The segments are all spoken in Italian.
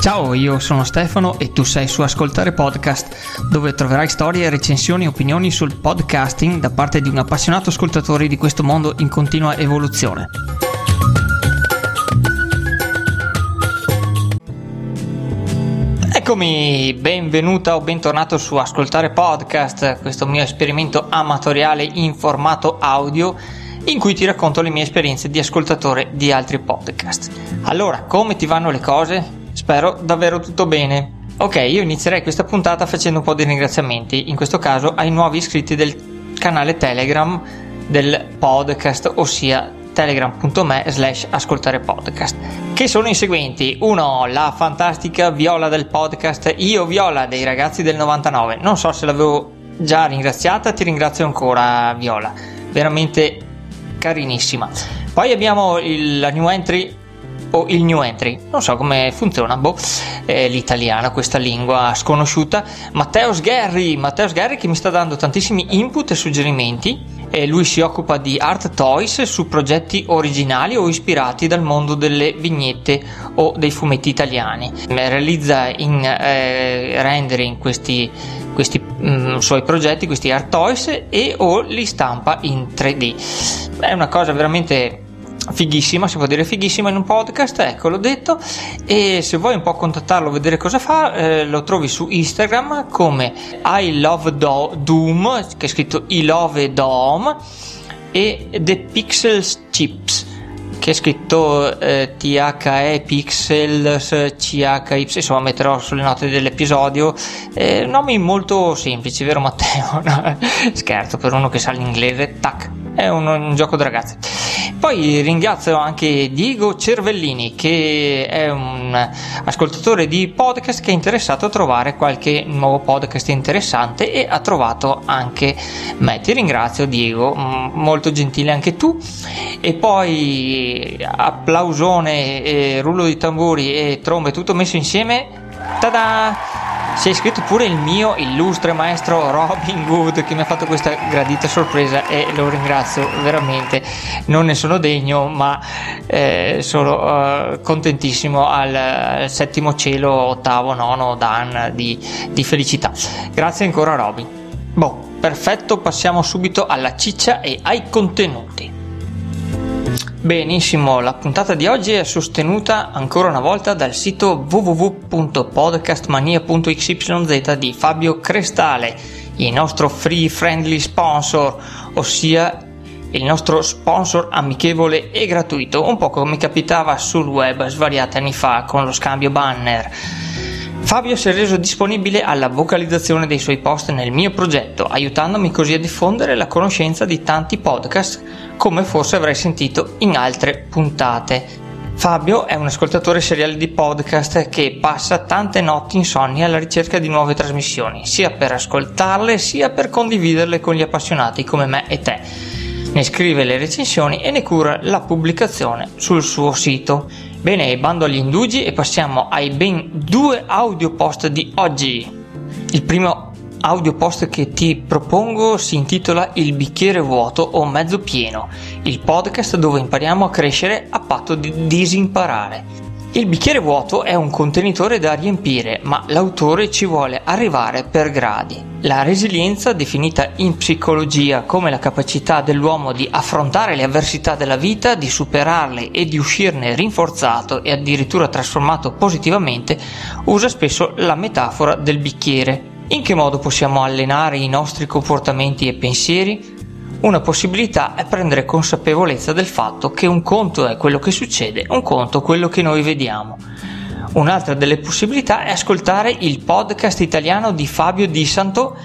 Ciao, io sono Stefano e tu sei su Ascoltare Podcast, dove troverai storie, recensioni e opinioni sul podcasting da parte di un appassionato ascoltatore di questo mondo in continua evoluzione. Eccomi, benvenuta o bentornato su Ascoltare Podcast, questo mio esperimento amatoriale in formato audio in cui ti racconto le mie esperienze di ascoltatore di altri podcast. Allora, come ti vanno le cose? Spero davvero tutto bene. Ok, io inizierei questa puntata facendo un po' di ringraziamenti, in questo caso ai nuovi iscritti del canale Telegram del podcast, ossia telegram.me slash ascoltare podcast che sono i seguenti. 1 la fantastica Viola del podcast. Io Viola dei ragazzi del 99 non so se l'avevo già ringraziata ti ringrazio ancora Viola. Veramente carinissima. Poi abbiamo il, la new entry o il new entry, non so come funziona, boh, eh, l'italiano, questa lingua sconosciuta. Matteo Sgherri, Matteo Sgherri che mi sta dando tantissimi input e suggerimenti. E lui si occupa di art toys su progetti originali o ispirati dal mondo delle vignette o dei fumetti italiani. Realizza in eh, rendering questi, questi mh, mm, suoi progetti, questi art toys e o li stampa in 3D. È una cosa veramente fighissima, si può dire fighissima in un podcast, ecco l'ho detto. E se vuoi un po' contattarlo, vedere cosa fa, eh, lo trovi su Instagram come I Love Do- Doom, che è scritto I Love Dom e The Pixels Chips che è scritto eh, THE Pixels CHY insomma metterò sulle note dell'episodio. Eh, nomi molto semplici vero Matteo? No, scherzo per uno che sa l'inglese tac è un, un gioco da ragazzi poi ringrazio anche Diego Cervellini che è un ascoltatore di podcast che è interessato a trovare qualche nuovo podcast interessante e ha trovato anche me. Ti ringrazio Diego, molto gentile anche tu. E poi applausone, rullo di tamburi e trombe tutto messo insieme. Tada! Si è iscritto pure il mio illustre maestro Robin Good che mi ha fatto questa gradita sorpresa e lo ringrazio veramente. Non ne sono degno, ma eh, sono uh, contentissimo al, al, settimo cielo, ottavo, nono Dan di, di felicità. Grazie ancora Robin. Boh, perfetto, passiamo subito alla ciccia e ai contenuti. Benissimo, la puntata di oggi è sostenuta ancora una volta dal sito www.podcastmania.xyz di Fabio Crestale, il nostro free friendly sponsor, ossia il nostro sponsor amichevole e gratuito, un po' come capitava sul web svariati anni fa con lo scambio banner. Fabio si è reso disponibile alla vocalizzazione dei suoi post nel mio progetto, aiutandomi così a diffondere la conoscenza di tanti podcast come forse avrai sentito in altre puntate. Fabio è un ascoltatore seriale di podcast che passa tante notti insonni alla ricerca di nuove trasmissioni, sia per ascoltarle sia per condividerle con gli appassionati come me e te. Ne scrive le recensioni e ne cura la pubblicazione sul suo sito. Bene, bando agli indugi e passiamo ai ben due audio post di oggi. Il primo audio post che ti propongo si intitola Il bicchiere vuoto o mezzo pieno, il podcast dove impariamo a crescere a patto di disimparare. Il bicchiere vuoto è un contenitore da riempire, ma l'autore ci vuole arrivare per gradi. La resilienza, definita in psicologia come la capacità dell'uomo di affrontare le avversità della vita, di superarle e di uscirne rinforzato e addirittura trasformato positivamente, usa spesso la metafora del bicchiere. In che modo possiamo allenare i nostri comportamenti e pensieri? Una possibilità è prendere consapevolezza del fatto che un conto è quello che succede, un conto quello che noi vediamo. Un'altra delle possibilità è ascoltare il podcast italiano di Fabio Di Santo,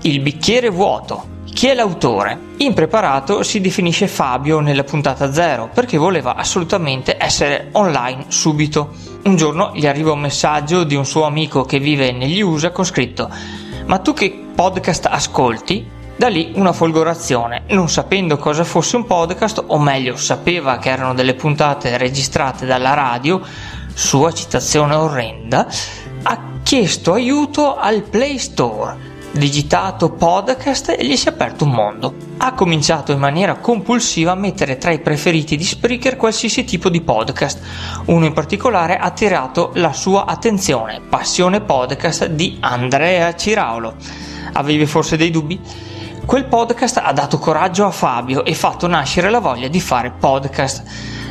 Il bicchiere vuoto. Chi è l'autore? Impreparato si definisce Fabio nella puntata zero perché voleva assolutamente essere online subito. Un giorno gli arriva un messaggio di un suo amico che vive negli USA con scritto Ma tu che podcast ascolti? Da lì una folgorazione, non sapendo cosa fosse un podcast, o meglio sapeva che erano delle puntate registrate dalla radio, sua citazione orrenda, ha chiesto aiuto al Play Store digitato podcast e gli si è aperto un mondo. Ha cominciato in maniera compulsiva a mettere tra i preferiti di Spreaker qualsiasi tipo di podcast. Uno in particolare ha attirato la sua attenzione, Passione Podcast di Andrea Ciraulo. Avevi forse dei dubbi? Quel podcast ha dato coraggio a Fabio e fatto nascere la voglia di fare podcast.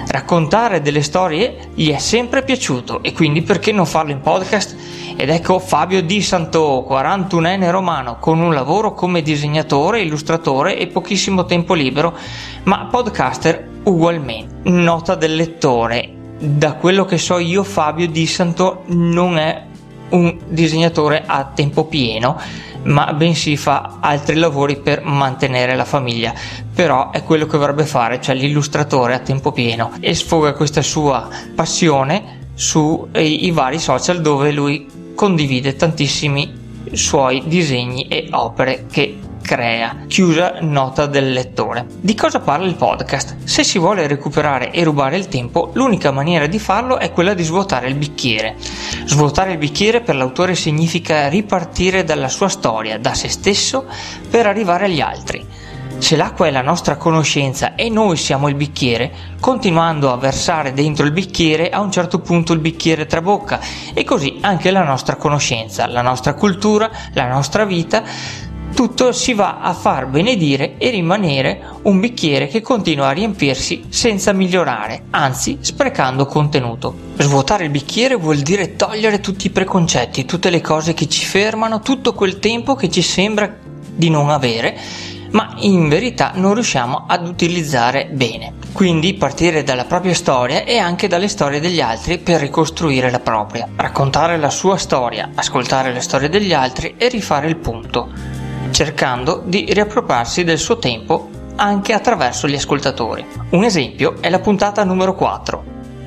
Raccontare delle storie gli è sempre piaciuto e quindi perché non farlo in podcast? Ed ecco Fabio Di Santo, 41enne romano, con un lavoro come disegnatore, illustratore e pochissimo tempo libero, ma podcaster ugualmente. Nota del lettore. Da quello che so io Fabio Di Santo non è un disegnatore a tempo pieno ma bensì fa altri lavori per mantenere la famiglia. Però è quello che vorrebbe fare, cioè l'illustratore a tempo pieno e sfoga questa sua passione sui vari social dove lui condivide tantissimi suoi disegni e opere che crea. Chiusa nota del lettore. Di cosa parla il podcast? Se si vuole recuperare e rubare il tempo, l'unica maniera di farlo è quella di svuotare il bicchiere. Svuotare il bicchiere per l'autore significa ripartire dalla sua storia, da se stesso, per arrivare agli altri. Se l'acqua è la nostra conoscenza e noi siamo il bicchiere, continuando a versare dentro il bicchiere, a un certo punto il bicchiere trabocca e così anche la nostra conoscenza, la nostra cultura, la nostra vita tutto si va a far benedire e rimanere un bicchiere che continua a riempirsi senza migliorare, anzi sprecando contenuto. Svuotare il bicchiere vuol dire togliere tutti i preconcetti, tutte le cose che ci fermano, tutto quel tempo che ci sembra di non avere, ma in verità non riusciamo ad utilizzare bene. Quindi partire dalla propria storia e anche dalle storie degli altri per ricostruire la propria, raccontare la sua storia, ascoltare le storie degli altri e rifare il punto cercando di riappropriarsi del suo tempo anche attraverso gli ascoltatori. Un esempio è la puntata numero 4.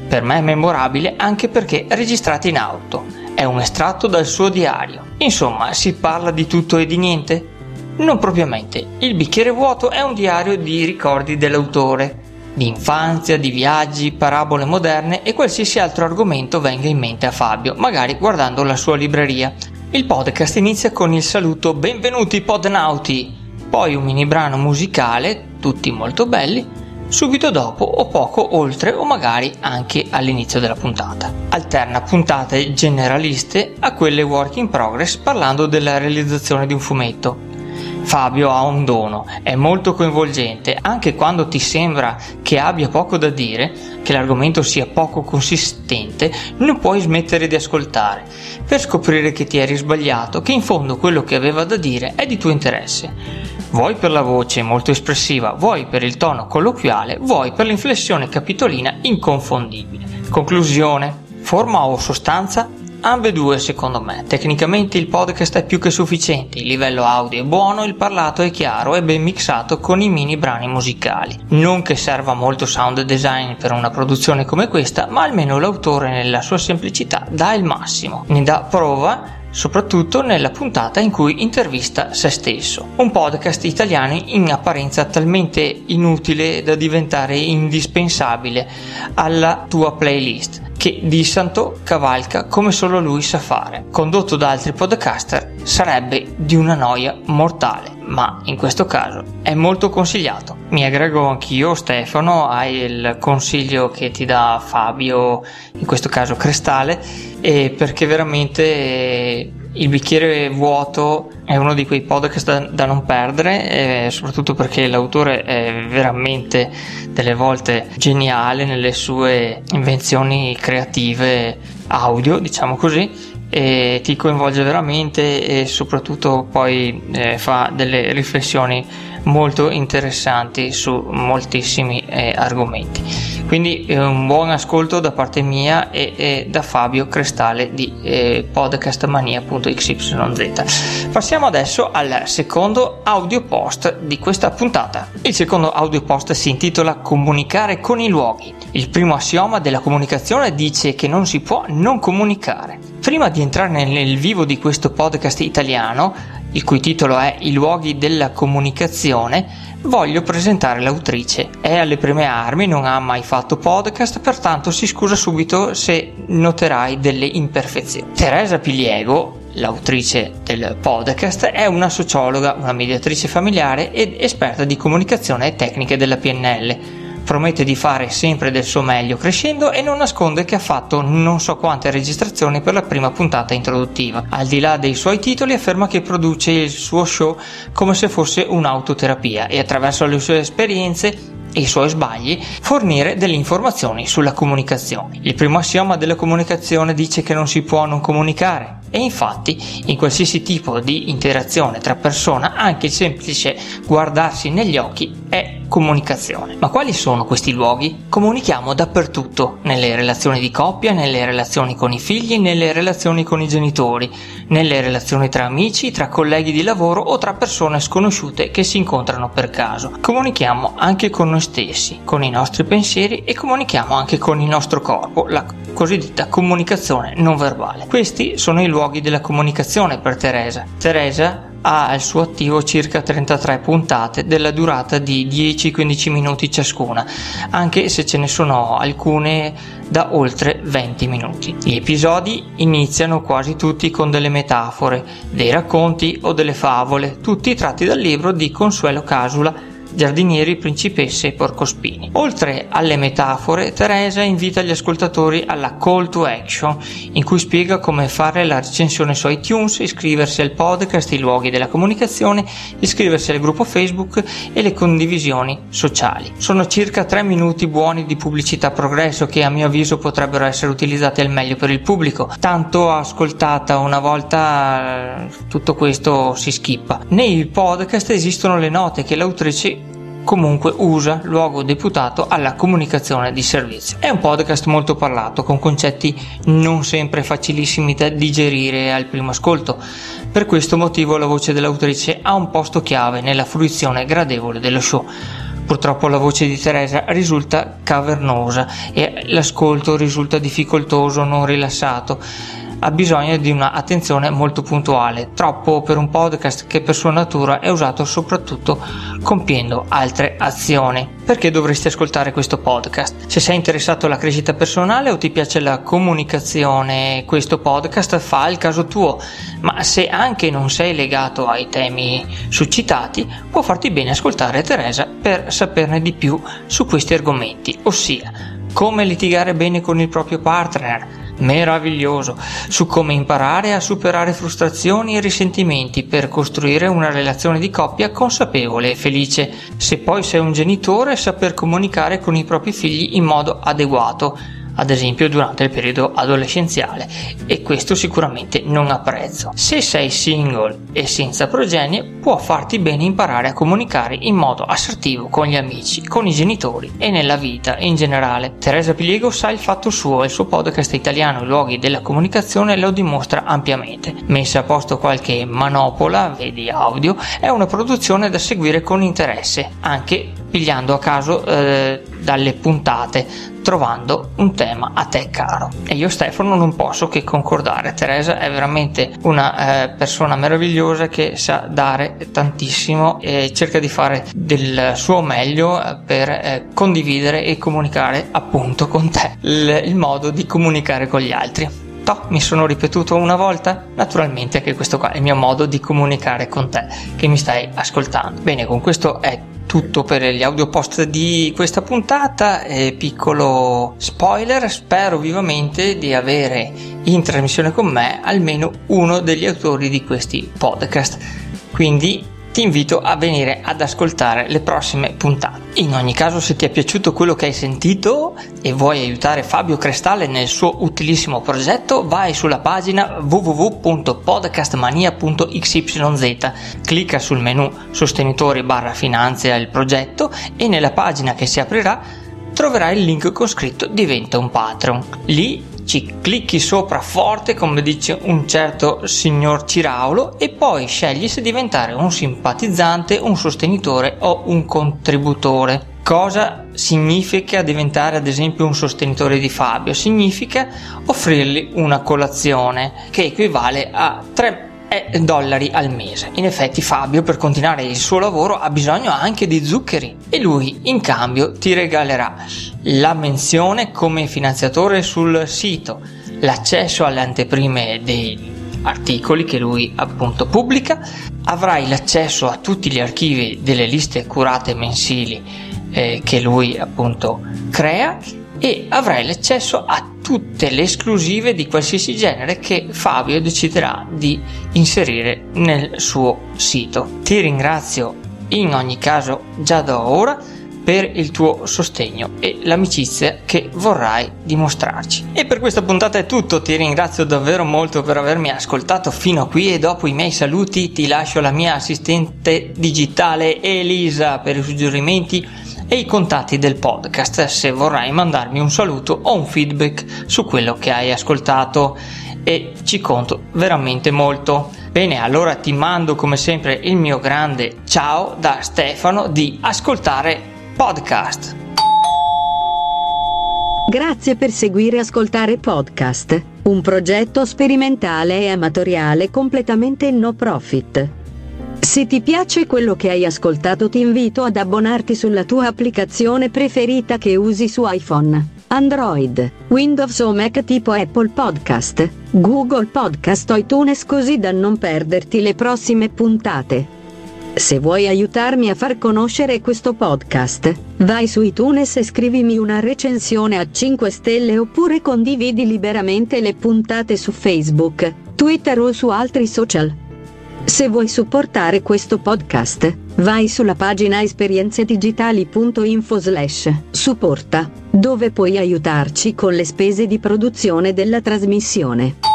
Per me è memorabile anche perché registrata in auto. È un estratto dal suo diario. Insomma, si parla di tutto e di niente? Non propriamente. Il bicchiere vuoto è un diario di ricordi dell'autore, di infanzia, di viaggi, parabole moderne e qualsiasi altro argomento venga in mente a Fabio, magari guardando la sua libreria. Il podcast inizia con il saluto. Benvenuti podnauti, poi un mini brano musicale, tutti molto belli, subito dopo o poco oltre o magari anche all'inizio della puntata. Alterna puntate generaliste a quelle work in progress parlando della realizzazione di un fumetto, Fabio ha un dono, è molto coinvolgente, anche quando ti sembra che abbia poco da dire, che l'argomento sia poco consistente, non puoi smettere di ascoltare, per scoprire che ti eri sbagliato, che in fondo quello che aveva da dire è di tuo interesse. Vuoi per la voce molto espressiva, vuoi per il tono colloquiale, vuoi per l'inflessione capitolina inconfondibile. Conclusione. Forma o sostanza Ambedue secondo me. Tecnicamente il podcast è più che sufficiente, il livello audio è buono, il parlato è chiaro e ben mixato con i mini brani musicali. Non che serva molto sound design per una produzione come questa, ma almeno l'autore nella sua semplicità dà il massimo. Ne dà prova soprattutto nella puntata in cui intervista se stesso. Un podcast italiano in apparenza talmente inutile da diventare indispensabile alla tua playlist che Di Santo cavalca come solo lui sa fare. Condotto da altri podcaster sarebbe di una noia mortale, ma in questo caso è molto consigliato. Mi aggrego anch'io, Stefano, al consiglio che ti dà Fabio, in questo caso Crestale, perché veramente il bicchiere vuoto è uno di quei podcast da, da non perdere, eh, soprattutto perché l'autore è veramente delle volte geniale nelle sue invenzioni creative audio, diciamo così, e ti coinvolge veramente e soprattutto poi eh, fa delle riflessioni molto interessanti su moltissimi eh, argomenti. Quindi eh, un buon ascolto da parte mia e, e da Fabio Crestale di eh, podcastmania.xyz. Passiamo adesso al secondo audio post di questa puntata. Il secondo audio post si intitola Comunicare con i luoghi. Il primo assioma della comunicazione dice che non si può non comunicare. Prima di entrare nel vivo di questo podcast italiano, il cui titolo è I luoghi della comunicazione, voglio presentare l'autrice. È alle prime armi, non ha mai fatto podcast, pertanto si scusa subito se noterai delle imperfezioni. Teresa Piliego l'autrice del podcast, è una sociologa, una mediatrice familiare ed esperta di comunicazione e tecniche della PNL promette di fare sempre del suo meglio crescendo e non nasconde che ha fatto non so quante registrazioni per la prima puntata introduttiva. Al di là dei suoi titoli afferma che produce il suo show come se fosse un'autoterapia e attraverso le sue esperienze e i suoi sbagli fornire delle informazioni sulla comunicazione. Il primo assioma della comunicazione dice che non si può non comunicare e infatti in qualsiasi tipo di interazione tra persone anche il semplice guardarsi negli occhi è comunicazione. Ma quali sono questi luoghi? Comunichiamo dappertutto, nelle relazioni di coppia, nelle relazioni con i figli, nelle relazioni con i genitori, nelle relazioni tra amici, tra colleghi di lavoro o tra persone sconosciute che si incontrano per caso. Comunichiamo anche con noi stessi, con i nostri pensieri e comunichiamo anche con il nostro corpo, la cosiddetta comunicazione non verbale. Questi sono i luoghi della comunicazione per Teresa. Teresa ha al suo attivo circa 33 puntate della durata di 10-15 minuti ciascuna, anche se ce ne sono alcune da oltre 20 minuti. Gli episodi iniziano quasi tutti con delle metafore, dei racconti o delle favole, tutti tratti dal libro di Consuelo Casula giardinieri, principesse e porcospini. Oltre alle metafore, Teresa invita gli ascoltatori alla call to action, in cui spiega come fare la recensione su iTunes, iscriversi al podcast I luoghi della comunicazione, iscriversi al gruppo Facebook e le condivisioni sociali. Sono circa 3 minuti buoni di pubblicità progresso che a mio avviso potrebbero essere utilizzati al meglio per il pubblico. Tanto ascoltata una volta tutto questo si schippa. Nei podcast esistono le note che l'autrice comunque usa luogo deputato alla comunicazione di servizio. È un podcast molto parlato, con concetti non sempre facilissimi da digerire al primo ascolto. Per questo motivo la voce dell'autrice ha un posto chiave nella fruizione gradevole dello show. Purtroppo la voce di Teresa risulta cavernosa e l'ascolto risulta difficoltoso, non rilassato ha bisogno di un'attenzione molto puntuale, troppo per un podcast che per sua natura è usato soprattutto compiendo altre azioni. Perché dovresti ascoltare questo podcast? Se sei interessato alla crescita personale o ti piace la comunicazione, questo podcast fa il caso tuo, ma se anche non sei legato ai temi suscitati, può farti bene ascoltare Teresa per saperne di più su questi argomenti, ossia come litigare bene con il proprio partner, meraviglioso su come imparare a superare frustrazioni e risentimenti per costruire una relazione di coppia consapevole e felice. Se poi sei un genitore, saper comunicare con i propri figli in modo adeguato ad esempio durante il periodo adolescenziale e questo sicuramente non ha prezzo. Se sei single e senza progenie può farti bene imparare a comunicare in modo assertivo con gli amici, con i genitori e nella vita in generale. Teresa Piliego sa il fatto suo e il suo podcast italiano I luoghi della comunicazione lo dimostra ampiamente. Messa a posto qualche manopola, vedi audio, è una produzione da seguire con interesse, anche pigliando a caso eh, dalle puntate, trovando un tema a te caro. E io Stefano non posso che concordare. Teresa è veramente una eh, persona meravigliosa che sa dare tantissimo e cerca di fare del suo meglio eh, per eh, condividere e comunicare appunto con te il, il modo di comunicare con gli altri. Toh, mi sono ripetuto una volta? Naturalmente che questo qua è il mio modo di comunicare con te che mi stai ascoltando. Bene, con questo è tutto per gli audio post di questa puntata. Eh, piccolo spoiler, spero vivamente di avere in trasmissione con me almeno uno degli autori di questi podcast. Quindi ti invito a venire ad ascoltare le prossime puntate. In ogni caso, se ti è piaciuto quello che hai sentito e vuoi aiutare Fabio Crestale nel suo utilissimo progetto, vai sulla pagina www.podcastmania.xyz, clicca sul menu sostenitori barra finanzia il progetto e nella pagina che si aprirà troverai il link con scritto diventa un Patreon. Lì ci clicchi sopra forte come dice un certo signor Ciraulo e poi scegli se diventare un simpatizzante, un sostenitore o un contributore. Cosa significa diventare ad esempio un sostenitore di Fabio? Significa offrirgli una colazione che equivale a 3 dollari al mese. In effetti Fabio per continuare il suo lavoro ha bisogno anche di zuccheri e lui in cambio ti regalerà la menzione come finanziatore sul sito, l'accesso alle anteprime dei articoli che lui appunto pubblica, avrai l'accesso a tutti gli archivi delle liste curate mensili eh, che lui appunto crea e avrai l'accesso a tutte le esclusive di qualsiasi genere che Fabio deciderà di inserire nel suo sito. Ti ringrazio in ogni caso già da ora per il tuo sostegno e l'amicizia che vorrai dimostrarci. E per questa puntata è tutto, ti ringrazio davvero molto per avermi ascoltato fino a qui e dopo i miei saluti ti lascio la mia assistente digitale Elisa per i suggerimenti e i contatti del podcast se vorrai mandarmi un saluto o un feedback su quello che hai ascoltato e ci conto veramente molto. Bene, allora ti mando come sempre il mio grande ciao da Stefano di Ascoltare Podcast. Grazie per seguire Ascoltare Podcast, un progetto sperimentale e amatoriale completamente no profit. Se ti piace quello che hai ascoltato ti invito ad abbonarti sulla tua applicazione preferita che usi su iPhone, Android, Windows o Mac tipo Apple Podcast, Google Podcast o iTunes così da non perderti le prossime puntate. Se vuoi aiutarmi a far conoscere questo podcast, vai su iTunes e scrivimi una recensione a 5 stelle oppure condividi liberamente le puntate su Facebook, Twitter o su altri social. Se vuoi supportare questo podcast, vai sulla pagina esperienzedigitali.info slash supporta, dove puoi aiutarci con le spese di produzione della trasmissione.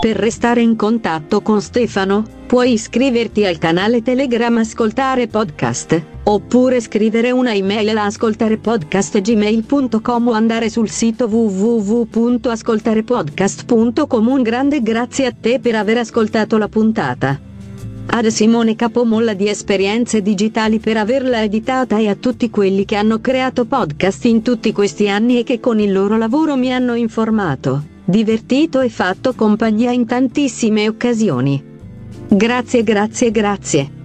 Per restare in contatto con Stefano, puoi iscriverti al canale Telegram Ascoltare Podcast, oppure scrivere una email a ascoltarepodcast.gmail.com o andare sul sito www.ascoltarepodcast.com. Un grande grazie a te per aver ascoltato la puntata. Ad Simone Capomolla di Esperienze Digitali per averla editata e a tutti quelli che hanno creato podcast in tutti questi anni e che con il loro lavoro mi hanno informato divertito e fatto compagnia in tantissime occasioni. Grazie, grazie, grazie.